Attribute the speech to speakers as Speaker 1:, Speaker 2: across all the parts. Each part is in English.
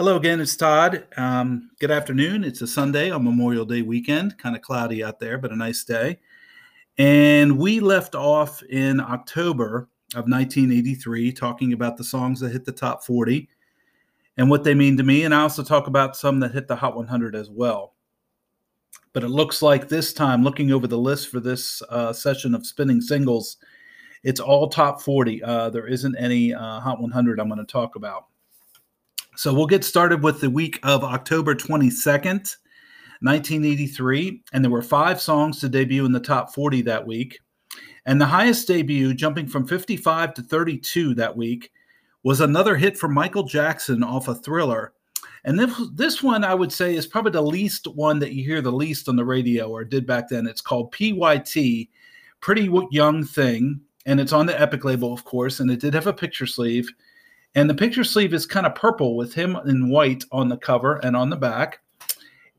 Speaker 1: Hello again, it's Todd. Um, good afternoon. It's a Sunday on Memorial Day weekend, kind of cloudy out there, but a nice day. And we left off in October of 1983 talking about the songs that hit the top 40 and what they mean to me. And I also talk about some that hit the Hot 100 as well. But it looks like this time, looking over the list for this uh, session of spinning singles, it's all top 40. Uh, there isn't any uh, Hot 100 I'm going to talk about. So we'll get started with the week of October 22nd, 1983. And there were five songs to debut in the top 40 that week. And the highest debut, jumping from 55 to 32 that week, was another hit from Michael Jackson off a thriller. And this, this one, I would say, is probably the least one that you hear the least on the radio or did back then. It's called PYT, Pretty Young Thing. And it's on the Epic label, of course. And it did have a picture sleeve. And the picture sleeve is kind of purple with him in white on the cover and on the back.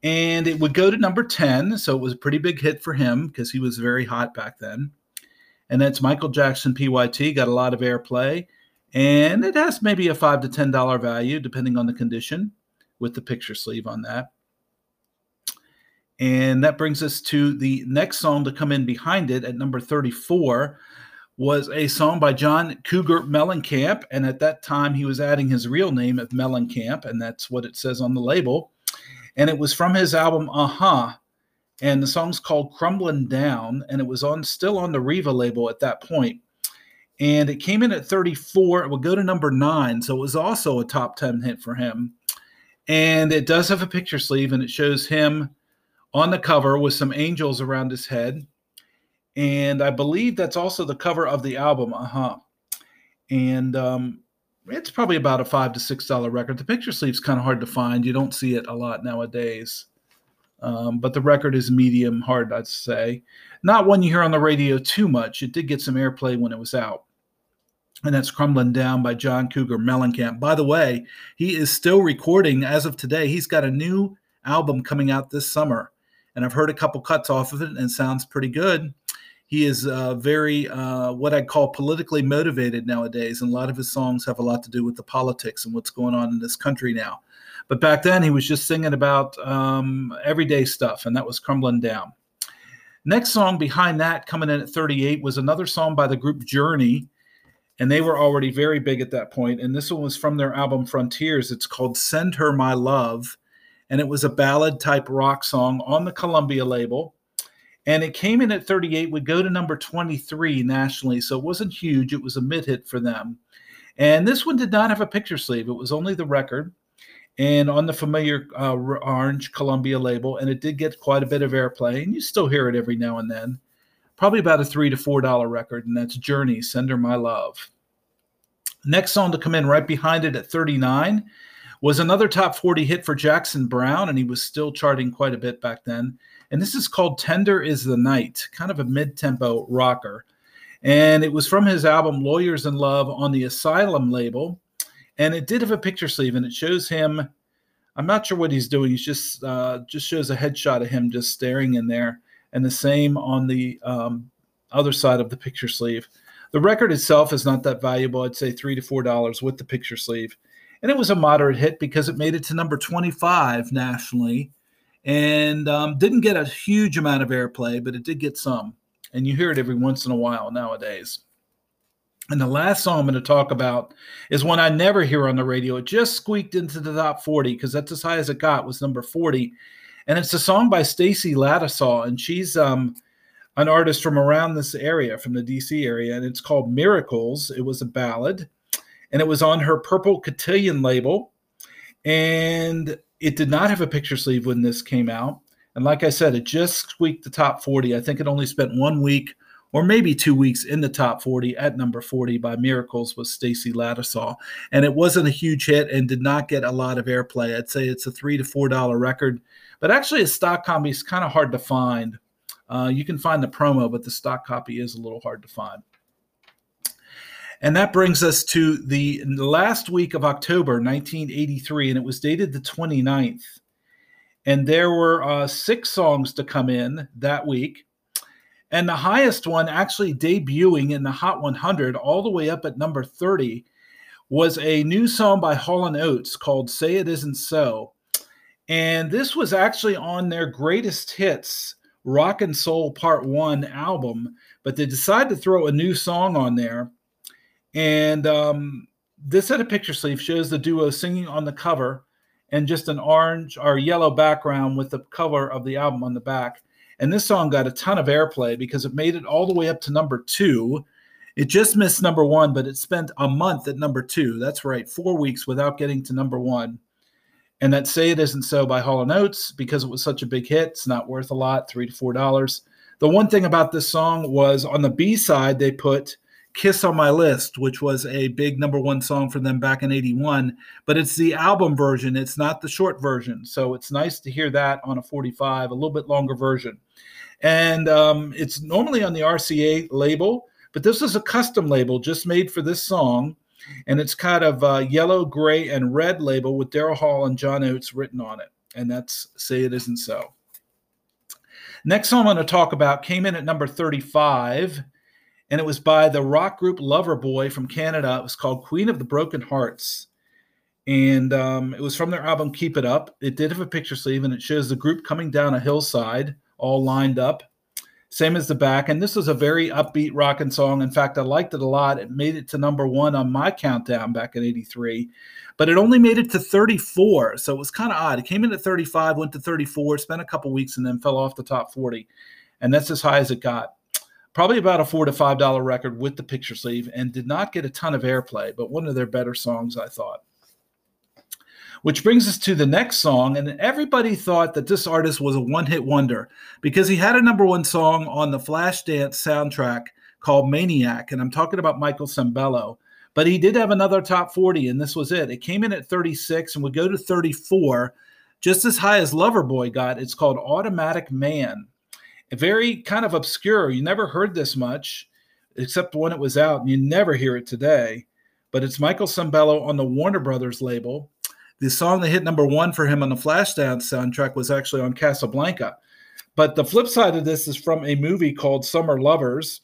Speaker 1: And it would go to number 10. So it was a pretty big hit for him because he was very hot back then. And that's Michael Jackson PYT, got a lot of airplay. And it has maybe a five to ten dollar value, depending on the condition, with the picture sleeve on that. And that brings us to the next song to come in behind it at number 34 was a song by John Cougar Mellencamp. And at that time, he was adding his real name of Mellencamp, and that's what it says on the label. And it was from his album Uh-Huh. And the song's called Crumbling Down, and it was on still on the Riva label at that point. And it came in at 34. It would go to number nine. So it was also a top 10 hit for him. And it does have a picture sleeve, and it shows him on the cover with some angels around his head and I believe that's also the cover of the album. Uh huh. And um, it's probably about a five to six dollar record. The picture sleeve's kind of hard to find. You don't see it a lot nowadays. Um, but the record is medium hard, I'd say. Not one you hear on the radio too much. It did get some airplay when it was out. And that's Crumbling Down by John Cougar Mellencamp. By the way, he is still recording as of today. He's got a new album coming out this summer. And I've heard a couple cuts off of it and it sounds pretty good he is uh, very uh, what I call politically motivated nowadays, and a lot of his songs have a lot to do with the politics and what's going on in this country now. But back then, he was just singing about um, everyday stuff, and that was crumbling down. Next song behind that, coming in at 38, was another song by the group Journey, and they were already very big at that point. And this one was from their album Frontiers. It's called "Send Her My Love," and it was a ballad type rock song on the Columbia label and it came in at 38 would go to number 23 nationally so it wasn't huge it was a mid hit for them. And this one did not have a picture sleeve it was only the record and on the familiar uh, orange columbia label and it did get quite a bit of airplay and you still hear it every now and then. Probably about a three to four dollar record and that's journey send her my love. Next song to come in right behind it at 39 was another top 40 hit for jackson browne and he was still charting quite a bit back then and this is called Tender is the Night, kind of a mid tempo rocker. And it was from his album Lawyers in Love on the Asylum label. And it did have a picture sleeve, and it shows him. I'm not sure what he's doing. He's just uh, just shows a headshot of him just staring in there, and the same on the um, other side of the picture sleeve. The record itself is not that valuable. I'd say three to four dollars with the picture sleeve, and it was a moderate hit because it made it to number 25 nationally and um, didn't get a huge amount of airplay, but it did get some. And you hear it every once in a while nowadays. And the last song I'm going to talk about is one I never hear on the radio. It just squeaked into the top 40 because that's as high as it got was number 40. And it's a song by Stacy Lattisaw, and she's um, an artist from around this area, from the DC area, and it's called Miracles. It was a ballad, and it was on her Purple Cotillion label. And it did not have a picture sleeve when this came out. And like I said, it just squeaked the top 40. I think it only spent one week or maybe two weeks in the top 40 at number 40 by Miracles with Stacy Lattisaw. And it wasn't a huge hit and did not get a lot of airplay. I'd say it's a three to four dollar record, but actually a stock copy is kind of hard to find. Uh, you can find the promo, but the stock copy is a little hard to find. And that brings us to the last week of October 1983, and it was dated the 29th. And there were uh, six songs to come in that week. And the highest one actually debuting in the Hot 100 all the way up at number 30 was a new song by Hall Oates called "Say It Isn't So," and this was actually on their greatest hits Rock and Soul Part One album. But they decided to throw a new song on there, and um, this set of picture sleeve shows the duo singing on the cover and just an orange or yellow background with the cover of the album on the back. And this song got a ton of airplay because it made it all the way up to number two. It just missed number one, but it spent a month at number two. That's right, four weeks without getting to number one. And that Say It Isn't So by Hall & Oates, because it was such a big hit, it's not worth a lot, three to four dollars. The one thing about this song was on the B side, they put Kiss on My List, which was a big number one song for them back in 81, but it's the album version. It's not the short version. So it's nice to hear that on a 45, a little bit longer version. And um, it's normally on the RCA label, but this is a custom label just made for this song. And it's kind of a yellow, gray, and red label with Daryl Hall and John Oates written on it. And that's Say It Isn't So. Next song I'm going to talk about came in at number 35 and it was by the rock group Loverboy from Canada. It was called Queen of the Broken Hearts. And um, it was from their album Keep It Up. It did have a picture sleeve, and it shows the group coming down a hillside, all lined up, same as the back. And this was a very upbeat rocking song. In fact, I liked it a lot. It made it to number one on my countdown back in 83, but it only made it to 34. So it was kind of odd. It came in at 35, went to 34, spent a couple weeks, and then fell off the top 40. And that's as high as it got probably about a four to five dollar record with the picture sleeve and did not get a ton of airplay but one of their better songs i thought. Which brings us to the next song and everybody thought that this artist was a one-hit wonder because he had a number one song on the flashdance soundtrack called maniac and i'm talking about michael sembello but he did have another top 40 and this was it. It came in at 36 and would go to 34 just as high as loverboy got it's called automatic man very kind of obscure. You never heard this much except when it was out, and you never hear it today. But it's Michael Sembello on the Warner Brothers label. The song that hit number one for him on the Flashdance soundtrack was actually on Casablanca. But the flip side of this is from a movie called Summer Lovers.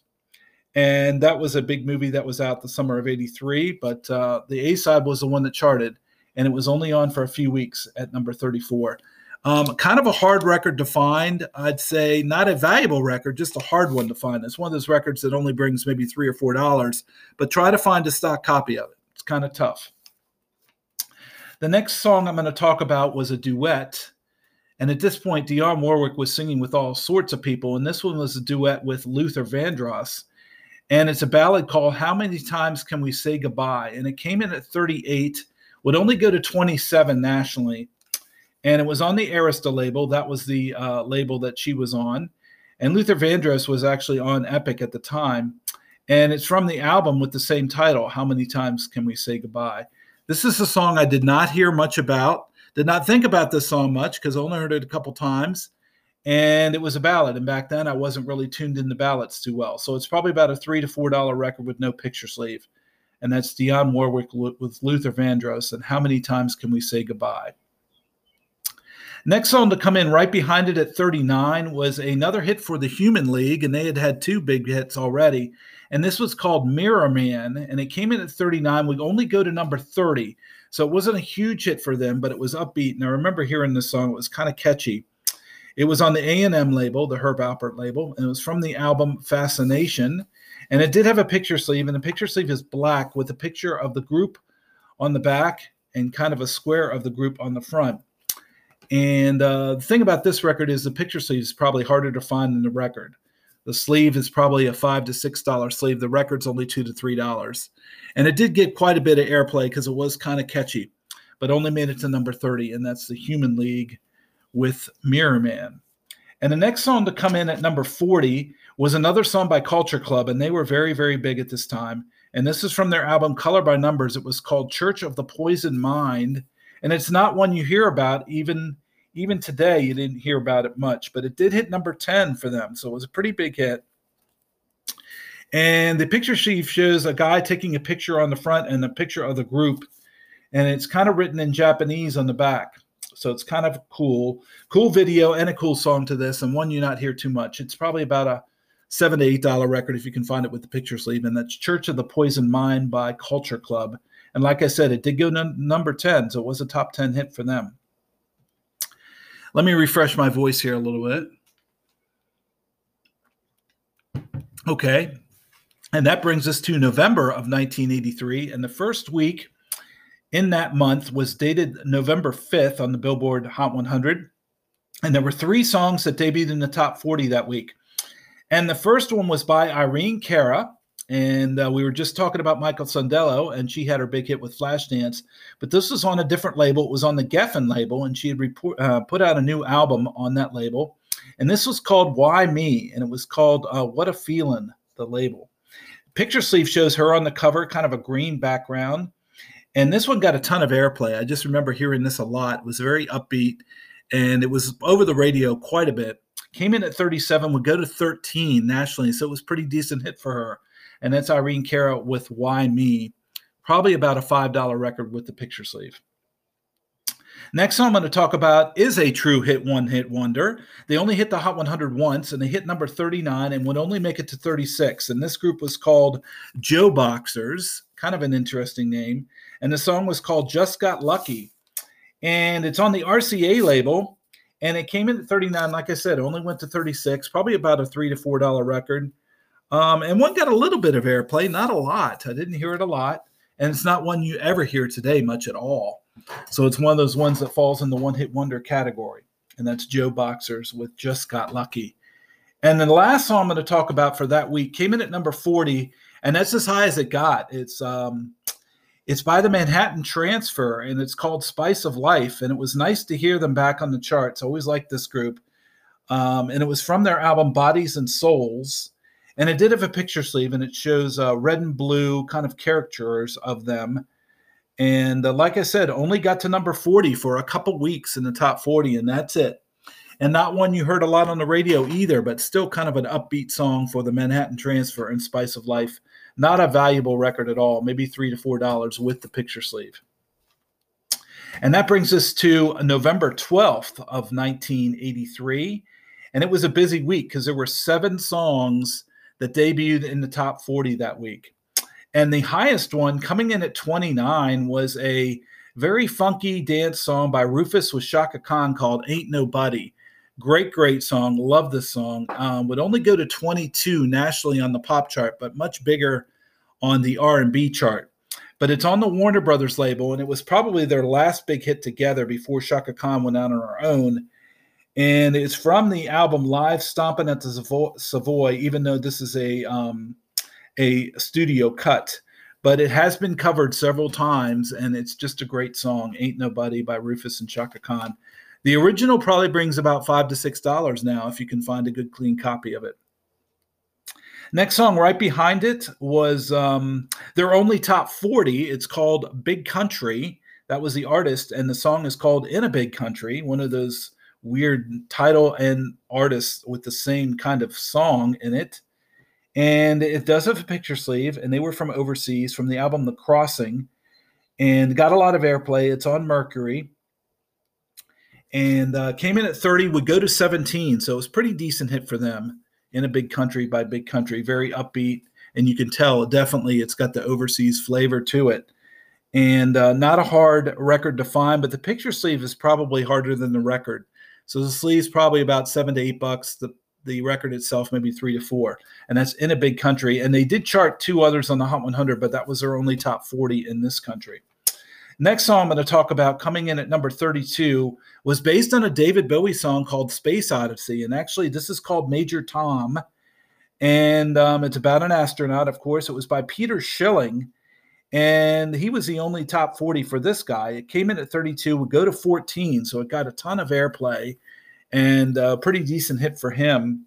Speaker 1: And that was a big movie that was out the summer of 83. But uh, the A side was the one that charted. And it was only on for a few weeks at number 34. Um, kind of a hard record to find. I'd say not a valuable record, just a hard one to find. It's one of those records that only brings maybe three or four dollars, but try to find a stock copy of it. It's kind of tough. The next song I'm going to talk about was a duet. And at this point, Dionne Warwick was singing with all sorts of people. And this one was a duet with Luther Vandross. And it's a ballad called How Many Times Can We Say Goodbye? And it came in at 38, would only go to 27 nationally and it was on the Arista label. That was the uh, label that she was on. And Luther Vandross was actually on Epic at the time. And it's from the album with the same title, How Many Times Can We Say Goodbye? This is a song I did not hear much about, did not think about this song much because I only heard it a couple times. And it was a ballad. And back then I wasn't really tuned into ballads too well. So it's probably about a three to four dollar record with no picture sleeve. And that's Dionne Warwick with Luther Vandross. And How Many Times Can We Say Goodbye? Next song to come in right behind it at 39 was another hit for the Human League, and they had had two big hits already. And this was called Mirror Man, and it came in at 39. We only go to number 30. So it wasn't a huge hit for them, but it was upbeat. And I remember hearing this song, it was kind of catchy. It was on the A&M label, the Herb Alpert label, and it was from the album Fascination. And it did have a picture sleeve, and the picture sleeve is black with a picture of the group on the back and kind of a square of the group on the front. And uh, the thing about this record is the picture sleeve is probably harder to find than the record. The sleeve is probably a five to six dollar sleeve. The record's only two to three dollars, and it did get quite a bit of airplay because it was kind of catchy, but only made it to number thirty, and that's the Human League with Mirror Man. And the next song to come in at number forty was another song by Culture Club, and they were very very big at this time. And this is from their album Color by Numbers. It was called Church of the Poison Mind and it's not one you hear about even even today you didn't hear about it much but it did hit number 10 for them. So it was a pretty big hit. And the picture sheet shows a guy taking a picture on the front and a picture of the group. And it's kind of written in japanese on the back. So it's kind of cool cool video and a cool song to this and one you not hear too much. It's probably about a seven to eight dollar record if you can find it with the picture sleeve. And that's church of the poison mind by culture club And like I said, it did go number 10, so it was a top 10 hit for them. Let me refresh my voice here a little bit. Okay. And that brings us to November of 1983. And the first week in that month was dated November 5th on the Billboard Hot 100. And there were three songs that debuted in the top 40 that week. And the first one was by Irene Cara. And uh, we were just talking about Michael Sembello, and she had her big hit with Flashdance. But this was on a different label. It was on the Geffen label, and she had report, uh, put out a new album on that label. And this was called Why Me? And it was called uh, What a Feeling, the label. Picture sleeve shows her on the cover, kind of a green background. And this one got a ton of airplay. I just remember hearing this a lot. It was very upbeat and it was over the radio quite a bit. Came in at 37, would go to 13 nationally, so it was pretty decent hit for her. And that's Irene Cara with Why Me, probably about a $5 record with the picture sleeve. Next song I'm going to talk about is a true hit one hit wonder. They only hit the Hot 100 once and they hit number 39 and would only make it to 36. And this group was called JoBoxers, kind of an interesting name. And the song was called Just Got Lucky and it's on the RCA label. And it came in at 39. Like I said, only went to 36, probably about a three to four dollar record. Um, and one got a little bit of airplay, not a lot. I didn't hear it a lot, and it's not one you ever hear today much at all. So it's one of those ones that falls in the one hit wonder category, and that's JoBoxers with Just Got Lucky. And then the last song I'm going to talk about for that week came in at number 40, and that's as high as it got. It's um, it's by the Manhattan Transfer and it's called Spice of Life. And it was nice to hear them back on the charts. Always liked this group. Um, and it was from their album Bodies and Souls. And it did have a picture sleeve and it shows uh, red and blue kind of caricatures of them. And uh, like I said, only got to number 40 for a couple weeks in the top 40, and that's it. And not one you heard a lot on the radio either, but still kind of an upbeat song for the Manhattan Transfer and Spice of Life. Not a valuable record at all, maybe three to four dollars with the picture sleeve. And that brings us to November 12th of 1983. And it was a busy week because there were seven songs that debuted in the top 40 that week. And the highest one coming in at 29 was a very funky dance song by Rufus with Chaka Khan called Ain't Nobody. Great, great song. Love this song. Um, would only go to 22 nationally on the pop chart, but much bigger on the R&B chart. But it's on the Warner Brothers label, and it was probably their last big hit together before Chaka Khan went out on her own. And it's from the album Live Stomping at the Savoy, even though this is a um, a studio cut. But it has been covered several times, and it's just a great song. Ain't Nobody by Rufus and Chaka Khan. The original probably brings about five to six dollars now if you can find a good clean copy of it. Next song right behind it was um, their only top 40. It's called Big Country. That was the artist, and the song is called In a Big Country, one of those weird title and artist with the same kind of song in it. And it does have a picture sleeve, and they were from overseas from the album The Crossing and got a lot of airplay. It's on Mercury and uh, came in at 30, would go to 17. So it was pretty decent hit for them in a big country by big country, very upbeat. And you can tell definitely it's got the overseas flavor to it. And uh, not a hard record to find, but the picture sleeve is probably harder than the record. So the sleeve's probably about seven to eight bucks. The the record itself maybe three to four, and that's in a big country. And they did chart two others on the Hot 100, but that was their only top 40 in this country. Next song I'm going to talk about, coming in at number 32, was based on a David Bowie song called Space Oddity. And actually, this is called Major Tom. And um, it's about an astronaut, of course. It was by Peter Schilling. And he was the only top 40 for this guy. It came in at 32, would go to 14. So it got a ton of airplay and a pretty decent hit for him.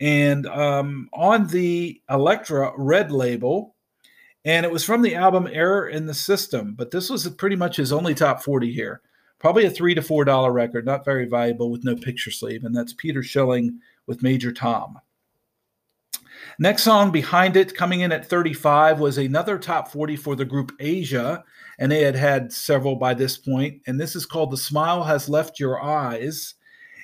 Speaker 1: And um, on the Elektra Red label, and it was from the album Error in the System. But this was pretty much his only top 40 here. Probably a three to four dollar record, not very valuable with no picture sleeve, and that's Peter Schilling with Major Tom. Next song behind it, coming in at 35, was another top 40 for the group Asia, and they had had several by this point. And this is called "The Smile Has Left Your Eyes,"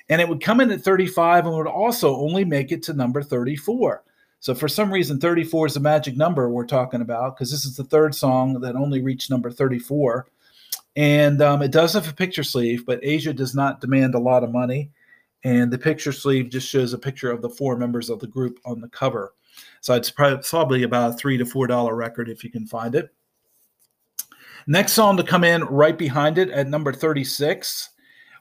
Speaker 1: and it would come in at 35 and would also only make it to number 34. So for some reason, 34 is the magic number we're talking about because this is the third song that only reached number 34. And um, it does have a picture sleeve, but Asia does not demand a lot of money. And the picture sleeve just shows a picture of the four members of the group on the cover. So it's probably about a three to four dollar record if you can find it. Next song to come in right behind it at number 36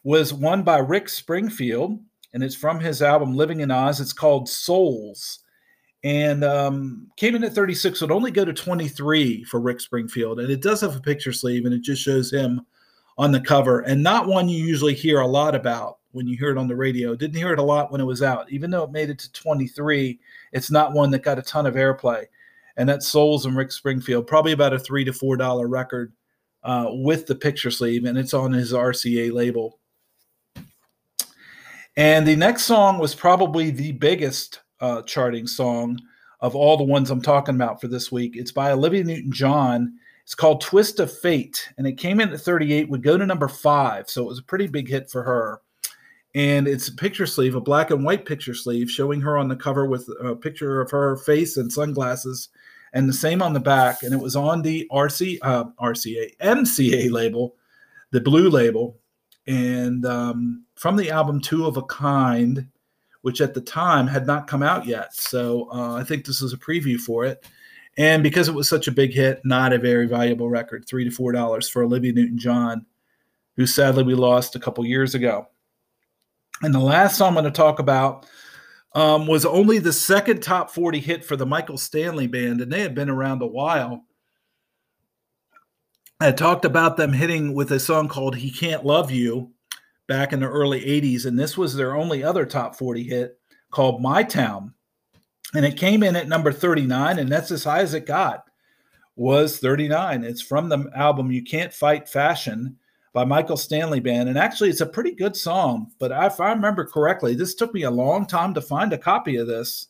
Speaker 1: was one by Rick Springfield, and it's from his album Living in Oz. It's called Souls and um, came in at 36. Would only go to 23 for Rick Springfield, and it does have a picture sleeve, and it just shows him on the cover, and not one you usually hear a lot about when you hear it on the radio. Didn't hear it a lot when it was out, even though it made it to 23. It's not one that got a ton of airplay, and that's Souls and Rick Springfield, probably about a three to four dollar record uh, with the picture sleeve, and it's on his RCA label. And the next song was probably the biggest uh, charting song of all the ones I'm talking about for this week. It's by Olivia Newton John. It's called Twist of Fate, and it came in at 38, would go to number five. So it was a pretty big hit for her. And it's a picture sleeve, a black and white picture sleeve, showing her on the cover with a picture of her face and sunglasses, and the same on the back. And it was on the RC, uh, RCA, MCA label, the blue label. And um, from the album Two of a Kind, which at the time had not come out yet. So uh, I think this is a preview for it. And because it was such a big hit, not a very valuable record, three to four dollars for Olivia Newton John, who sadly we lost a couple years ago. And the last song I'm going to talk about um, was only the second top 40 hit for the Michael Stanley Band, and they had been around a while. I talked about them hitting with a song called He Can't Love You, back in the early 80s. And this was their only other top 40 hit called My Town. And it came in at number 39, and that's as high as it got, was 39. It's from the album You Can't Fight Fashion by Michael Stanley Band. And actually, it's a pretty good song. But if I remember correctly, this took me a long time to find a copy of this.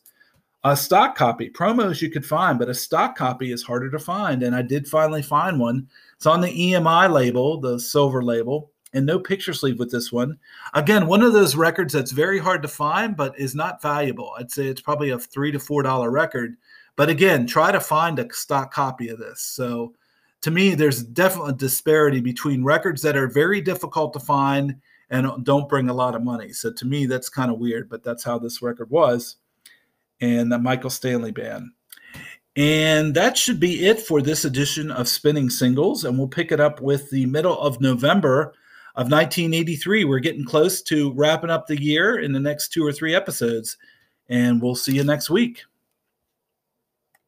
Speaker 1: A stock copy, promos you could find, but a stock copy is harder to find. And I did finally find one. It's on the EMI label, the silver label and no picture sleeve with this one. Again, one of those records that's very hard to find, but is not valuable. I'd say it's probably a three to four dollar record. But again, try to find a stock copy of this. So to me, there's definitely a disparity between records that are very difficult to find and don't bring a lot of money. So to me, that's kind of weird, but that's how this record was. And the Michael Stanley band. And that should be it for this edition of Spinning Singles. And we'll pick it up with the middle of November of 1983. We're getting close to wrapping up the year in the next two or three episodes, and we'll see you next week.